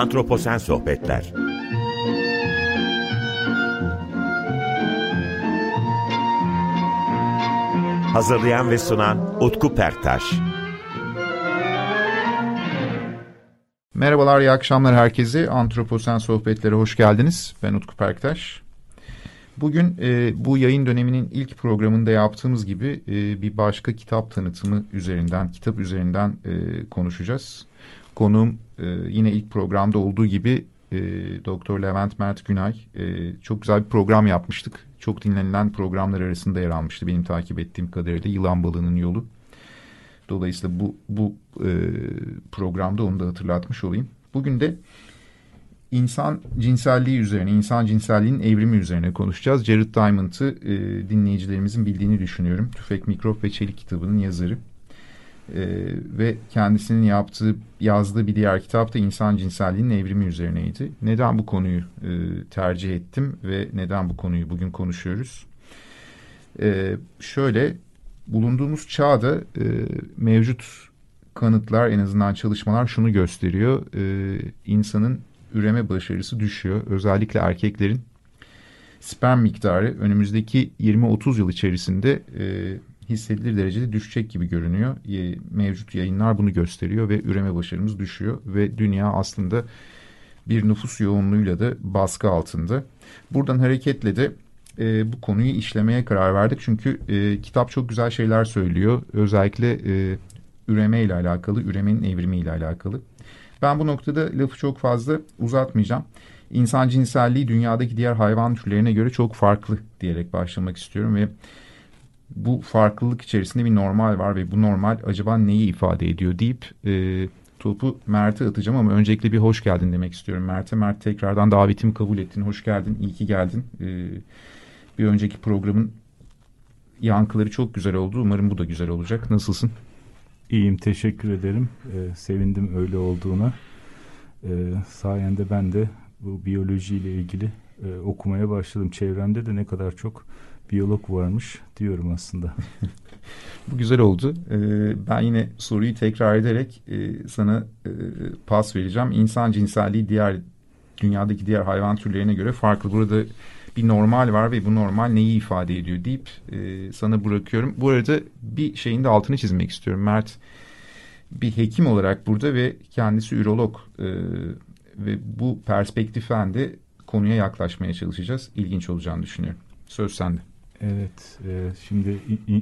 Antroposen Sohbetler Hazırlayan ve sunan Utku Perktaş Merhabalar, iyi akşamlar herkese. Antroposen Sohbetlere hoş geldiniz. Ben Utku Perktaş. Bugün e, bu yayın döneminin ilk programında yaptığımız gibi e, bir başka kitap tanıtımı üzerinden, kitap üzerinden e, konuşacağız. Konuğum e, yine ilk programda olduğu gibi e, Doktor Levent Mert Günay. E, çok güzel bir program yapmıştık. Çok dinlenilen programlar arasında yer almıştı benim takip ettiğim kadarıyla Yılan Balığı'nın Yolu. Dolayısıyla bu, bu programda onu da hatırlatmış olayım. Bugün de insan cinselliği üzerine, insan cinselliğinin evrimi üzerine konuşacağız. Jared Diamond'ı e, dinleyicilerimizin bildiğini düşünüyorum. Tüfek, Mikrop ve Çelik kitabının yazarı. E, ve kendisinin yaptığı, yazdığı bir diğer kitap da insan cinselliğinin evrimi üzerineydi. Neden bu konuyu e, tercih ettim ve neden bu konuyu bugün konuşuyoruz? E, şöyle, bulunduğumuz çağda e, mevcut kanıtlar, en azından çalışmalar şunu gösteriyor. E, insanın üreme başarısı düşüyor. Özellikle erkeklerin sperm miktarı önümüzdeki 20-30 yıl içerisinde e, hissedilir derecede düşecek gibi görünüyor. Mevcut yayınlar bunu gösteriyor ve üreme başarımız düşüyor ve dünya aslında bir nüfus yoğunluğuyla da baskı altında. Buradan hareketle de e, bu konuyu işlemeye karar verdik. Çünkü e, kitap çok güzel şeyler söylüyor. Özellikle e, üreme ile alakalı, üremenin evrimi ile alakalı. Ben bu noktada lafı çok fazla uzatmayacağım. İnsan cinselliği dünyadaki diğer hayvan türlerine göre çok farklı diyerek başlamak istiyorum ve bu farklılık içerisinde bir normal var ve bu normal acaba neyi ifade ediyor deyip e, topu Mert'e atacağım ama öncelikle bir hoş geldin demek istiyorum Mert'e. Mert tekrardan davetimi kabul ettin. Hoş geldin. İyi ki geldin. E, bir önceki programın yankıları çok güzel oldu. Umarım bu da güzel olacak. Nasılsın? İyiyim teşekkür ederim. Ee, sevindim öyle olduğuna. Ee, sayende ben de bu biyolojiyle ilgili e, okumaya başladım. Çevremde de ne kadar çok biyolog varmış diyorum aslında. bu güzel oldu. Ee, ben yine soruyu tekrar ederek e, sana e, pas vereceğim. İnsan cinselliği diğer dünyadaki diğer hayvan türlerine göre farklı. Burada bir normal var ve bu normal neyi ifade ediyor deyip e, sana bırakıyorum. Bu arada bir şeyin de altını çizmek istiyorum. Mert bir hekim olarak burada ve kendisi ürolog ve bu perspektiften de konuya yaklaşmaya çalışacağız. İlginç olacağını düşünüyorum. Söz sende. Evet, e, şimdi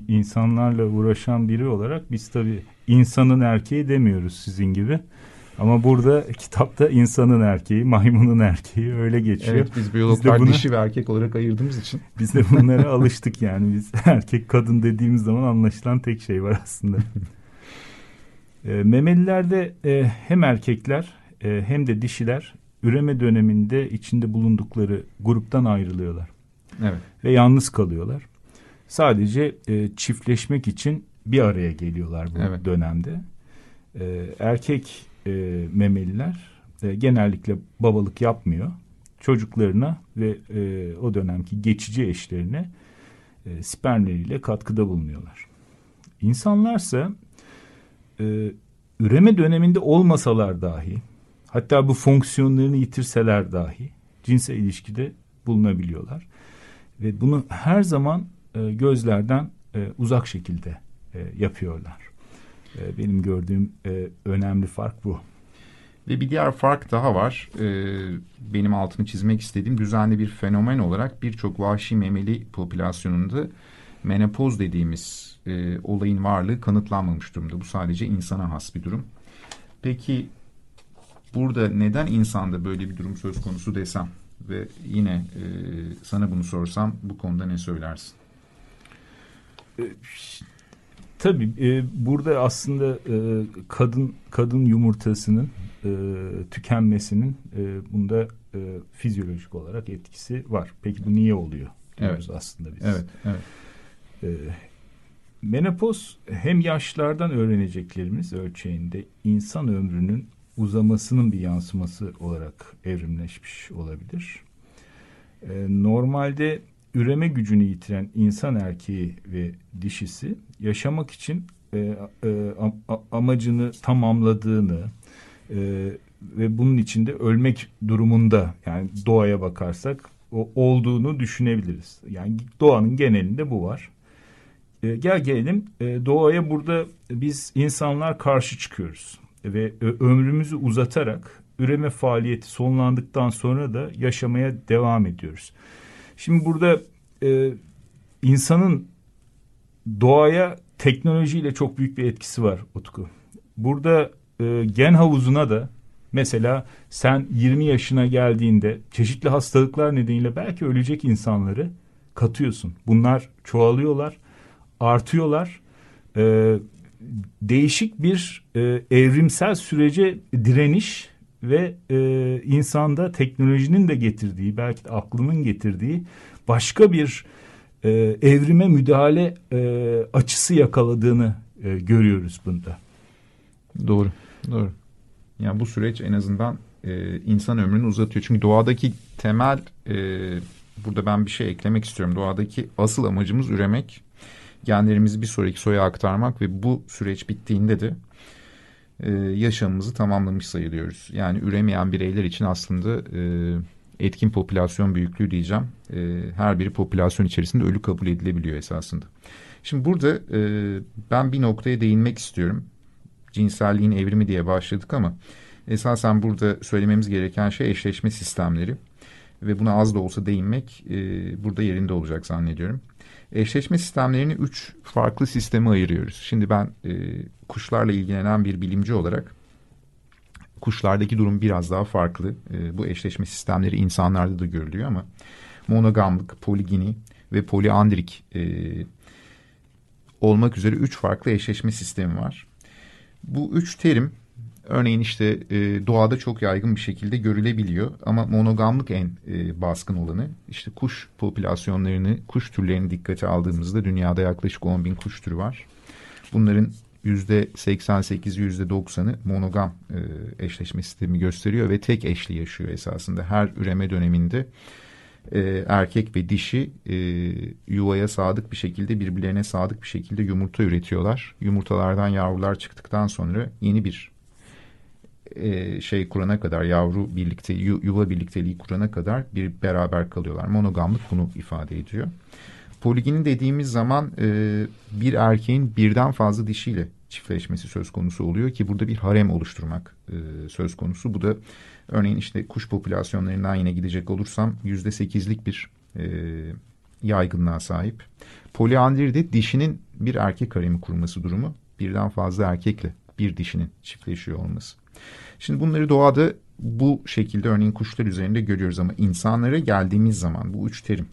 insanlarla uğraşan biri olarak biz tabii insanın erkeği demiyoruz sizin gibi. Ama burada kitapta insanın erkeği, maymunun erkeği öyle geçiyor. Evet biz biyologlar biz buna, dişi ve erkek olarak ayırdığımız için. Biz de bunlara alıştık yani. Biz erkek kadın dediğimiz zaman anlaşılan tek şey var aslında. e, memelilerde e, hem erkekler e, hem de dişiler üreme döneminde içinde bulundukları gruptan ayrılıyorlar. Evet. Ve yalnız kalıyorlar. Sadece e, çiftleşmek için bir araya geliyorlar bu evet. dönemde. E, erkek e, memeliler e, genellikle babalık yapmıyor. Çocuklarına ve e, o dönemki geçici eşlerine e, spermleriyle katkıda bulunuyorlar. İnsanlarsa e, üreme döneminde olmasalar dahi hatta bu fonksiyonlarını yitirseler dahi cinsel ilişkide bulunabiliyorlar. Ve bunu her zaman e, gözlerden e, uzak şekilde e, yapıyorlar. E, benim gördüğüm e, önemli fark bu. Ve bir diğer fark daha var. E, benim altını çizmek istediğim düzenli bir fenomen olarak birçok vahşi memeli popülasyonunda menopoz dediğimiz e, olayın varlığı kanıtlanmamış durumda. Bu sadece insana has bir durum. Peki burada neden insanda böyle bir durum söz konusu desem ve yine e, sana bunu sorsam bu konuda ne söylersin? Tabii e, burada aslında e, kadın kadın yumurtasının e, tükenmesinin e, bunda e, fizyolojik olarak etkisi var. Peki bu niye oluyor? Evet. aslında biz. Evet, evet. E, menopoz hem yaşlardan öğreneceklerimiz ölçeğinde insan ömrünün uzamasının bir yansıması olarak evrimleşmiş olabilir. E, normalde üreme gücünü yitiren insan erkeği ve dişisi yaşamak için e, e, amacını tamamladığını E, ve bunun içinde ölmek durumunda yani doğaya bakarsak o olduğunu düşünebiliriz. Yani doğanın genelinde bu var. Gel gelelim doğaya burada biz insanlar karşı çıkıyoruz ve ömrümüzü uzatarak üreme faaliyeti sonlandıktan sonra da yaşamaya devam ediyoruz. Şimdi burada e, insanın doğaya teknolojiyle çok büyük bir etkisi var Utku. Burada e, gen havuzuna da mesela sen 20 yaşına geldiğinde çeşitli hastalıklar nedeniyle belki ölecek insanları katıyorsun. Bunlar çoğalıyorlar, artıyorlar. E, değişik bir e, evrimsel sürece direniş ve e, insanda teknolojinin de getirdiği belki de aklının getirdiği başka bir e, evrime müdahale e, açısı yakaladığını e, görüyoruz bunda. Doğru, doğru. Yani bu süreç en azından e, insan ömrünü uzatıyor. Çünkü doğadaki temel, e, burada ben bir şey eklemek istiyorum. Doğadaki asıl amacımız üremek, genlerimizi bir sonraki soya aktarmak ve bu süreç bittiğinde de e, yaşamımızı tamamlamış sayılıyoruz. Yani üremeyen bireyler için aslında e, etkin popülasyon büyüklüğü diyeceğim. E, her biri popülasyon içerisinde ölü kabul edilebiliyor esasında. Şimdi burada e, ben bir noktaya değinmek istiyorum. Cinselliğin evrimi diye başladık ama esasen burada söylememiz gereken şey eşleşme sistemleri. Ve buna az da olsa değinmek e, burada yerinde olacak zannediyorum. Eşleşme sistemlerini üç farklı sisteme ayırıyoruz. Şimdi ben e, kuşlarla ilgilenen bir bilimci olarak kuşlardaki durum biraz daha farklı. E, bu eşleşme sistemleri insanlarda da görülüyor ama monogamlık, poligini ve poliandrik e, olmak üzere üç farklı eşleşme sistemi var. Bu üç terim örneğin işte e, doğada çok yaygın bir şekilde görülebiliyor ama monogamlık en e, baskın olanı. İşte kuş popülasyonlarını, kuş türlerini dikkate aldığımızda dünyada yaklaşık 10 bin kuş türü var. Bunların %88'i %90'ı monogam e, eşleşme sistemi gösteriyor ve tek eşli yaşıyor esasında. Her üreme döneminde e, erkek ve dişi e, yuvaya sadık bir şekilde birbirlerine sadık bir şekilde yumurta üretiyorlar. Yumurtalardan yavrular çıktıktan sonra yeni bir e, şey kurana kadar yavru birlikte yuva birlikteliği kurana kadar bir beraber kalıyorlar. Monogamlık bunu ifade ediyor. Poligini dediğimiz zaman e, bir erkeğin birden fazla dişiyle çiftleşmesi söz konusu oluyor ki burada bir harem oluşturmak e, söz konusu. Bu da örneğin işte kuş popülasyonlarından yine gidecek olursam yüzde sekizlik bir e, yaygınlığa sahip. Poliandri de dişinin bir erkek haremi kurması durumu. Birden fazla erkekle bir dişinin çiftleşiyor olması. Şimdi bunları doğada bu şekilde örneğin kuşlar üzerinde görüyoruz ama insanlara geldiğimiz zaman bu üç terim,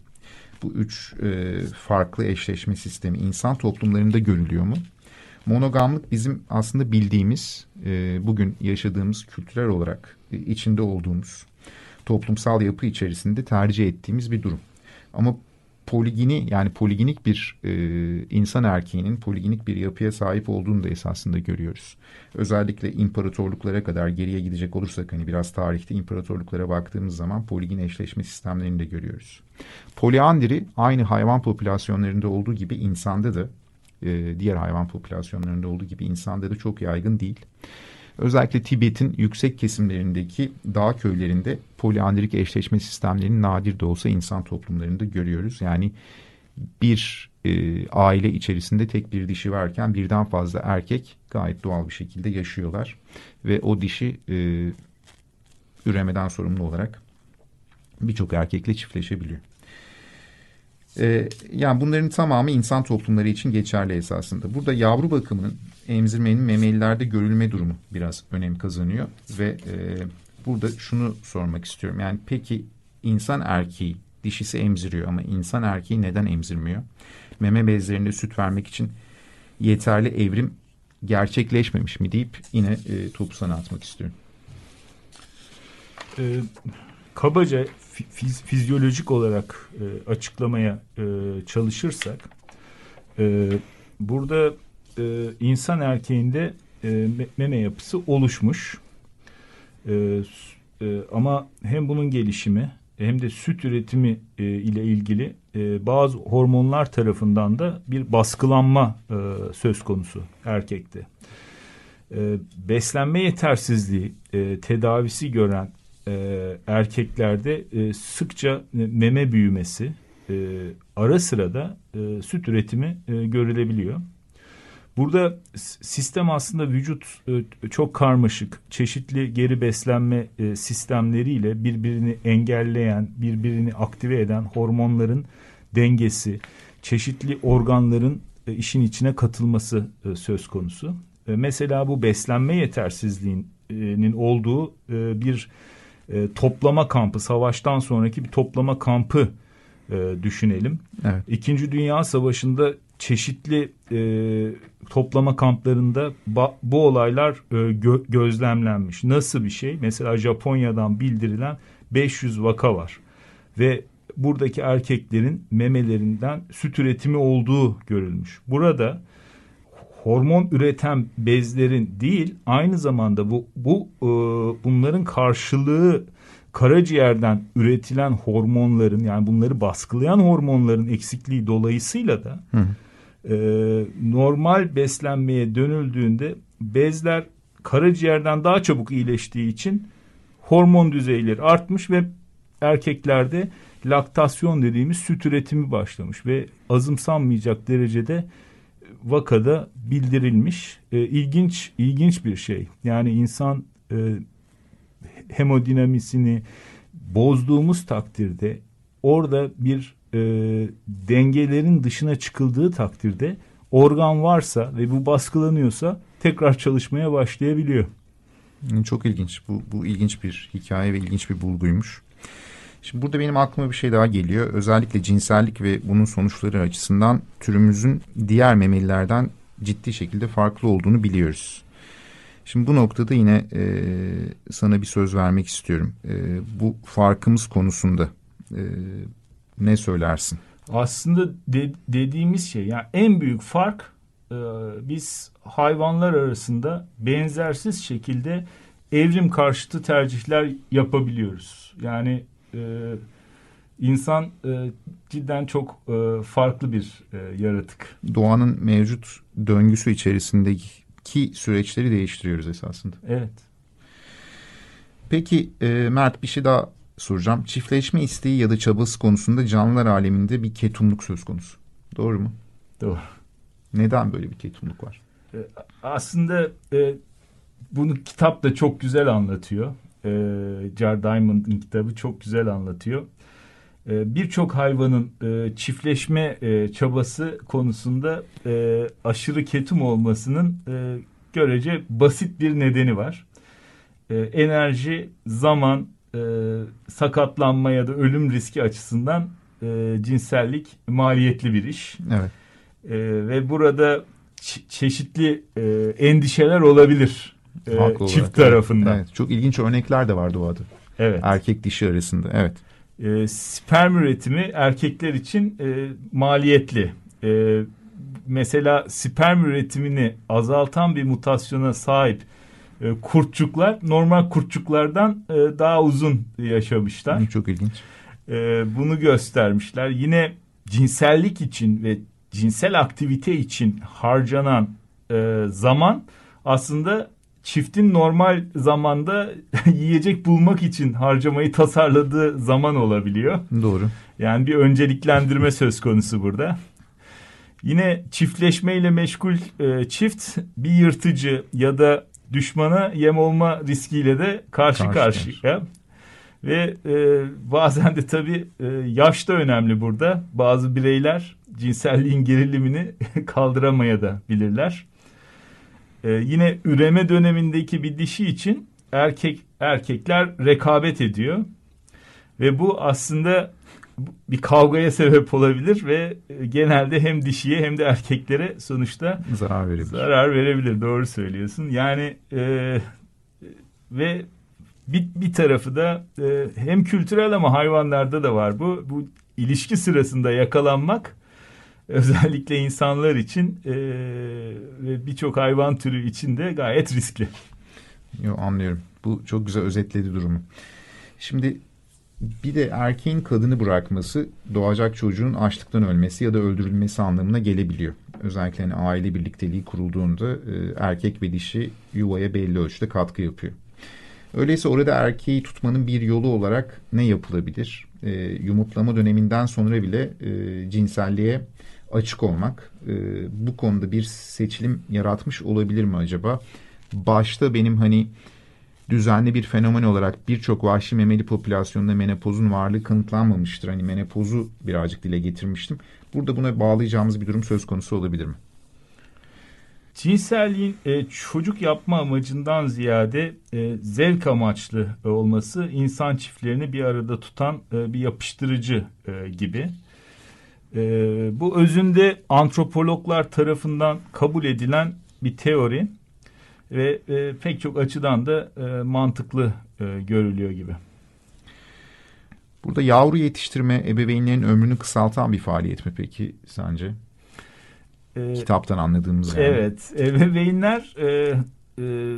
bu üç e, farklı eşleşme sistemi insan toplumlarında görülüyor mu? Monogamlık bizim aslında bildiğimiz, e, bugün yaşadığımız kültürel olarak e, içinde olduğumuz toplumsal yapı içerisinde tercih ettiğimiz bir durum. Ama poligini yani poliginik bir e, insan erkeğinin poliginik bir yapıya sahip olduğunu da esasında görüyoruz. Özellikle imparatorluklara kadar geriye gidecek olursak hani biraz tarihte imparatorluklara baktığımız zaman poligin eşleşme sistemlerini de görüyoruz. Poliandri aynı hayvan popülasyonlarında olduğu gibi insanda da e, diğer hayvan popülasyonlarında olduğu gibi insanda da çok yaygın değil. Özellikle Tibet'in yüksek kesimlerindeki dağ köylerinde poliandrik eşleşme sistemlerini nadir de olsa insan toplumlarında görüyoruz. Yani bir e, aile içerisinde tek bir dişi varken birden fazla erkek gayet doğal bir şekilde yaşıyorlar. Ve o dişi e, üremeden sorumlu olarak birçok erkekle çiftleşebiliyor. E, yani bunların tamamı insan toplumları için geçerli esasında. Burada yavru bakımının emzirmenin memelilerde görülme durumu biraz önem kazanıyor. Ve e, burada şunu sormak istiyorum. Yani peki insan erkeği dişisi emziriyor ama insan erkeği neden emzirmiyor? Meme bezlerinde süt vermek için yeterli evrim gerçekleşmemiş mi deyip yine e, topu sana atmak istiyorum. Ee, kabaca fiz, fizyolojik olarak e, açıklamaya e, çalışırsak e, burada e, insan erkeğinde e, meme yapısı oluşmuş e, e, ama hem bunun gelişimi hem de süt üretimi e, ile ilgili e, bazı hormonlar tarafından da bir baskılanma e, söz konusu erkekte. E, beslenme yetersizliği e, tedavisi gören e, erkeklerde e, sıkça meme büyümesi, e, ara sırada e, süt üretimi e, görülebiliyor. Burada sistem aslında vücut e, çok karmaşık, çeşitli geri beslenme e, sistemleriyle birbirini engelleyen, birbirini aktive eden hormonların dengesi, çeşitli organların e, işin içine katılması söz konusu. Mesela bu beslenme yetersizliğinin olduğu bir toplama kampı, savaştan sonraki bir toplama kampı düşünelim. Evet. İkinci Dünya Savaşı'nda çeşitli e, toplama kamplarında bu olaylar e, gö gözlemlenmiş. Nasıl bir şey? Mesela Japonya'dan bildirilen 500 vaka var ve buradaki erkeklerin memelerinden süt üretimi olduğu görülmüş. Burada hormon üreten bezlerin değil aynı zamanda bu bu e, bunların karşılığı karaciğerden üretilen hormonların yani bunları baskılayan hormonların eksikliği dolayısıyla da hı e, normal beslenmeye dönüldüğünde bezler karaciğerden daha çabuk iyileştiği için hormon düzeyleri artmış ve erkeklerde laktasyon dediğimiz süt üretimi başlamış ve azımsanmayacak derecede vakada bildirilmiş. E, ilginç ilginç bir şey. Yani insan e, hemodinamisini bozduğumuz takdirde orada bir e, dengelerin dışına çıkıldığı takdirde organ varsa ve bu baskılanıyorsa tekrar çalışmaya başlayabiliyor. Çok ilginç. Bu, bu ilginç bir hikaye ve ilginç bir bulguymuş. Şimdi burada benim aklıma bir şey daha geliyor. Özellikle cinsellik ve bunun sonuçları açısından türümüzün diğer memelilerden ciddi şekilde farklı olduğunu biliyoruz. Şimdi bu noktada yine e, sana bir söz vermek istiyorum. E, bu farkımız konusunda e, ne söylersin? Aslında de, dediğimiz şey yani en büyük fark e, biz hayvanlar arasında benzersiz şekilde evrim karşıtı tercihler yapabiliyoruz. Yani e, insan e, cidden çok e, farklı bir e, yaratık. Doğanın mevcut döngüsü içerisindeki süreçleri değiştiriyoruz esasında. Evet. Peki e, Mert bir şey daha soracağım. Çiftleşme isteği ya da çabası konusunda canlılar aleminde bir ketumluk söz konusu. Doğru mu? Doğru. Neden böyle bir ketumluk var? E, aslında e, bunu kitap da çok güzel anlatıyor. E, Jar Diamond'ın kitabı çok güzel anlatıyor. E, Birçok hayvanın e, çiftleşme e, çabası konusunda e, aşırı ketum olmasının görece basit bir nedeni var. Enerji, zaman, sakatlanma ya da ölüm riski açısından cinsellik maliyetli bir iş. Evet. Ve burada çeşitli endişeler olabilir e, çift olarak, tarafından. Evet, çok ilginç örnekler de var doğada. Evet. Erkek dişi arasında. Evet. E, sperm üretimi erkekler için e, maliyetli. E, mesela sperm üretimini azaltan bir mutasyona sahip e, kurtçuklar normal kurtçuklardan e, daha uzun yaşamışlar. Çok ilginç. E, bunu göstermişler. Yine cinsellik için ve cinsel aktivite için harcanan zaman aslında çiftin normal zamanda yiyecek bulmak için harcamayı tasarladığı zaman olabiliyor. Doğru. Yani bir önceliklendirme söz konusu burada. Yine çiftleşmeyle meşgul e, çift bir yırtıcı ya da düşmana yem olma riskiyle de karşı, karşı karşıya. Ve e, bazen de tabii e, yaş da önemli burada. Bazı bireyler cinselliğin gerilimini kaldıramaya da bilirler. E, yine üreme dönemindeki bir dişi için erkek erkekler rekabet ediyor. Ve bu aslında bir kavgaya sebep olabilir ve e, genelde hem dişiye hem de erkeklere sonuçta zarar verebilir. Zarar verebilir. Doğru söylüyorsun. Yani e, ve bir, bir tarafı da e, hem kültürel ama hayvanlarda da var bu. Bu ilişki sırasında yakalanmak özellikle insanlar için e, ve birçok hayvan türü için de gayet riskli. Yo, anlıyorum. Bu çok güzel özetledi durumu. Şimdi bir de erkeğin kadını bırakması doğacak çocuğun açlıktan ölmesi ya da öldürülmesi anlamına gelebiliyor. Özellikle hani aile birlikteliği kurulduğunda e, erkek ve dişi yuvaya belli ölçüde katkı yapıyor. Öyleyse orada erkeği tutmanın bir yolu olarak ne yapılabilir? E, yumurtlama döneminden sonra bile e, cinselliğe açık olmak e, bu konuda bir seçilim yaratmış olabilir mi acaba? Başta benim hani düzenli bir fenomen olarak birçok vahşi memeli popülasyonunda menopozun varlığı kanıtlanmamıştır. Hani menopozu birazcık dile getirmiştim. Burada buna bağlayacağımız bir durum söz konusu olabilir mi? Cinselliğin e, çocuk yapma amacından ziyade e, zevk amaçlı olması insan çiftlerini bir arada tutan e, bir yapıştırıcı e, gibi. E, bu özünde antropologlar tarafından kabul edilen bir teori ve e, pek çok açıdan da e, mantıklı e, görülüyor gibi. Burada yavru yetiştirme ebeveynlerin ömrünü kısaltan bir faaliyet mi peki sence? Ee, Kitaptan anladığımız yani. Evet, ebeveynler e, e,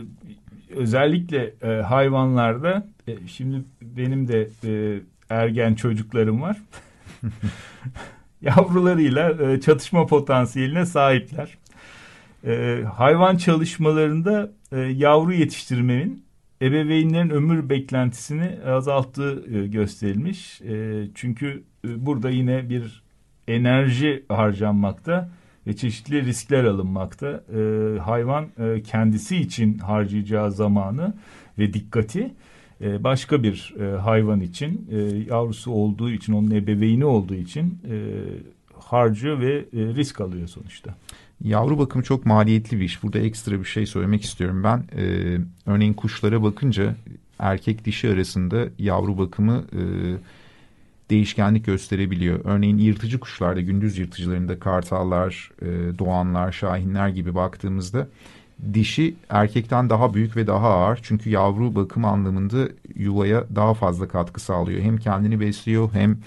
özellikle e, hayvanlarda, e, şimdi benim de e, ergen çocuklarım var. Yavrularıyla e, çatışma potansiyeline sahipler. E, hayvan çalışmalarında e, yavru yetiştirmenin ebeveynlerin ömür beklentisini azalttığı e, gösterilmiş. E, çünkü e, burada yine bir enerji harcanmakta ve çeşitli riskler alınmakta. E, hayvan e, kendisi için harcayacağı zamanı ve dikkati e, başka bir e, hayvan için e, yavrusu olduğu için onun ebeveyni olduğu için e, harcıyor ve risk alıyor sonuçta. Yavru bakımı çok maliyetli bir iş. Burada ekstra bir şey söylemek istiyorum ben. Örneğin kuşlara bakınca erkek dişi arasında yavru bakımı değişkenlik gösterebiliyor. Örneğin yırtıcı kuşlarda, gündüz yırtıcılarında kartallar, doğanlar, şahinler gibi baktığımızda dişi erkekten daha büyük ve daha ağır. Çünkü yavru bakım anlamında yuvaya daha fazla katkı sağlıyor. Hem kendini besliyor hem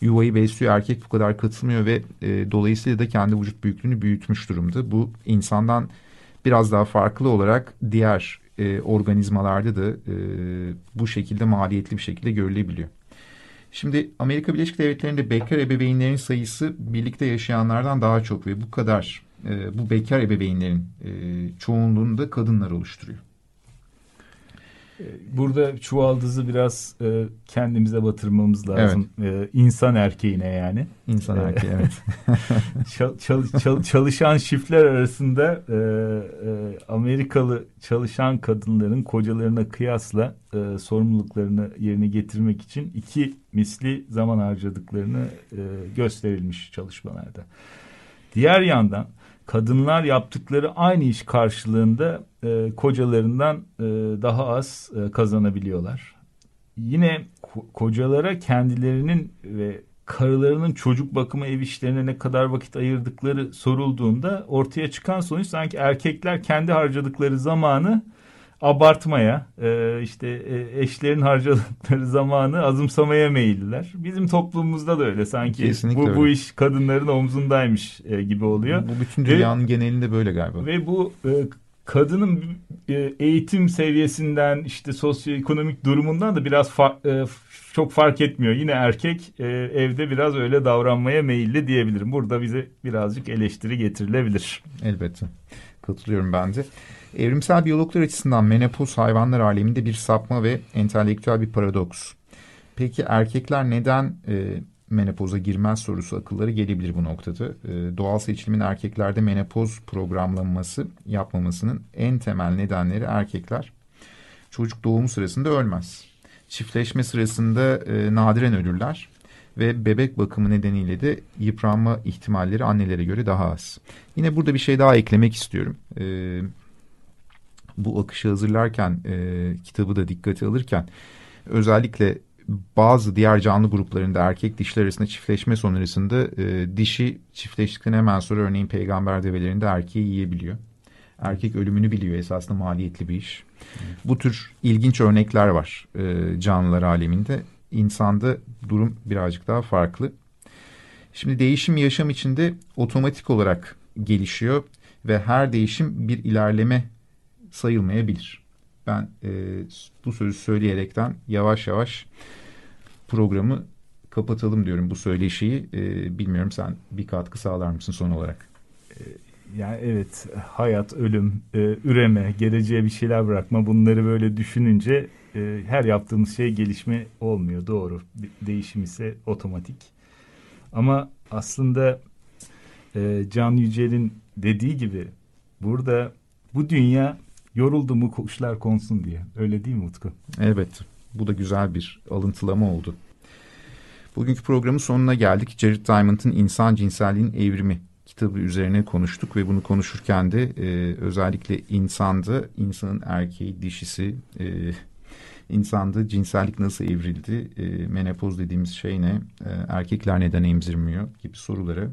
yuvayı besliyor. Erkek bu kadar katılmıyor ve e, dolayısıyla da kendi vücut büyüklüğünü büyütmüş durumda. Bu insandan biraz daha farklı olarak diğer e, organizmalarda da e, bu şekilde maliyetli bir şekilde görülebiliyor. Şimdi Amerika Birleşik Devletleri'nde bekar ebeveynlerin sayısı birlikte yaşayanlardan daha çok ve bu kadar e, bu bekar ebeveynlerin e, çoğunluğunu da kadınlar oluşturuyor. Ee, burada çuvaldızı biraz e, kendimize batırmamız lazım. Evet. E, insan erkeğine yani. İnsan ee, erkeği evet. çal, çal, çal, çalışan çiftler arasında e, e, Amerikalı çalışan kadınların kocalarına kıyasla e, sorumluluklarını yerine getirmek için iki misli zaman harcadıklarını e, gösterilmiş çalışmalarda. Diğer yandan kadınlar yaptıkları aynı iş karşılığında e, kocalarından e, daha az e, kazanabiliyorlar. Yine ko kocalara kendilerinin ve karılarının çocuk bakımı ev işlerine ne kadar vakit ayırdıkları sorulduğunda ortaya çıkan sonuç sanki erkekler kendi harcadıkları zamanı abartmaya, e, işte e, eşlerin harcadıkları zamanı azımsamaya meyilliler. Bizim toplumumuzda da öyle sanki Kesinlikle bu, öyle. bu iş kadınların omzundaymış e, gibi oluyor. Bu bütün dünyanın ve, genelinde böyle galiba. Ve bu e, kadının e, eğitim seviyesinden işte sosyoekonomik durumundan da biraz far, e, çok fark etmiyor. Yine erkek e, evde biraz öyle davranmaya meyilli diyebilirim. Burada bize birazcık eleştiri getirilebilir. Elbette. Katılıyorum bence. Evrimsel biyologlar açısından menopoz hayvanlar aleminde bir sapma ve entelektüel bir paradoks. Peki erkekler neden e, menopoza girmez sorusu akılları gelebilir bu noktada. E, doğal seçilimin erkeklerde menopoz programlanması yapmamasının en temel nedenleri erkekler çocuk doğumu sırasında ölmez. Çiftleşme sırasında e, nadiren ölürler ve bebek bakımı nedeniyle de yıpranma ihtimalleri annelere göre daha az. Yine burada bir şey daha eklemek istiyorum. E, bu akışı hazırlarken e, kitabı da dikkate alırken özellikle bazı diğer canlı gruplarında erkek dişler arasında çiftleşme sonrasında e, dişi çiftleştikten hemen sonra örneğin peygamber develerinde erkeği yiyebiliyor. Erkek ölümünü biliyor esasında maliyetli bir iş. Evet. Bu tür ilginç örnekler var e, canlılar aleminde. İnsanda durum birazcık daha farklı. Şimdi değişim yaşam içinde otomatik olarak gelişiyor ve her değişim bir ilerleme sayılmayabilir. Ben e, bu sözü söyleyerekten yavaş yavaş programı kapatalım diyorum bu söyleşiyi. E, bilmiyorum sen bir katkı sağlar mısın son olarak? E, yani evet hayat, ölüm, e, üreme, geleceğe bir şeyler bırakma bunları böyle düşününce e, her yaptığımız şey gelişme olmuyor doğru. Değişim ise otomatik. Ama aslında e, Can Yücel'in dediği gibi burada bu dünya yoruldu mu kuşlar konsun diye. Öyle değil mi Utku? Evet. Bu da güzel bir alıntılama oldu. Bugünkü programın sonuna geldik. Jared Diamond'ın İnsan Cinselliğin Evrimi kitabı üzerine konuştuk ve bunu konuşurken de e, özellikle insanda insanın erkeği, dişisi, e, insanda cinsellik nasıl evrildi, e, menopoz dediğimiz şey ne, e, erkekler neden emzirmiyor gibi soruları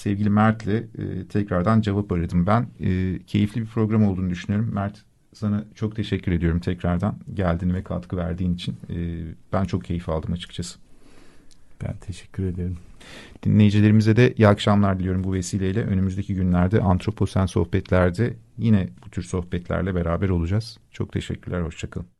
sevgili Mert'le e, tekrardan cevap aradım ben. E, keyifli bir program olduğunu düşünüyorum. Mert sana çok teşekkür ediyorum tekrardan geldiğin ve katkı verdiğin için. E, ben çok keyif aldım açıkçası. Ben teşekkür ederim. Dinleyicilerimize de iyi akşamlar diliyorum bu vesileyle. Önümüzdeki günlerde Antroposen sohbetlerde yine bu tür sohbetlerle beraber olacağız. Çok teşekkürler, hoşçakalın.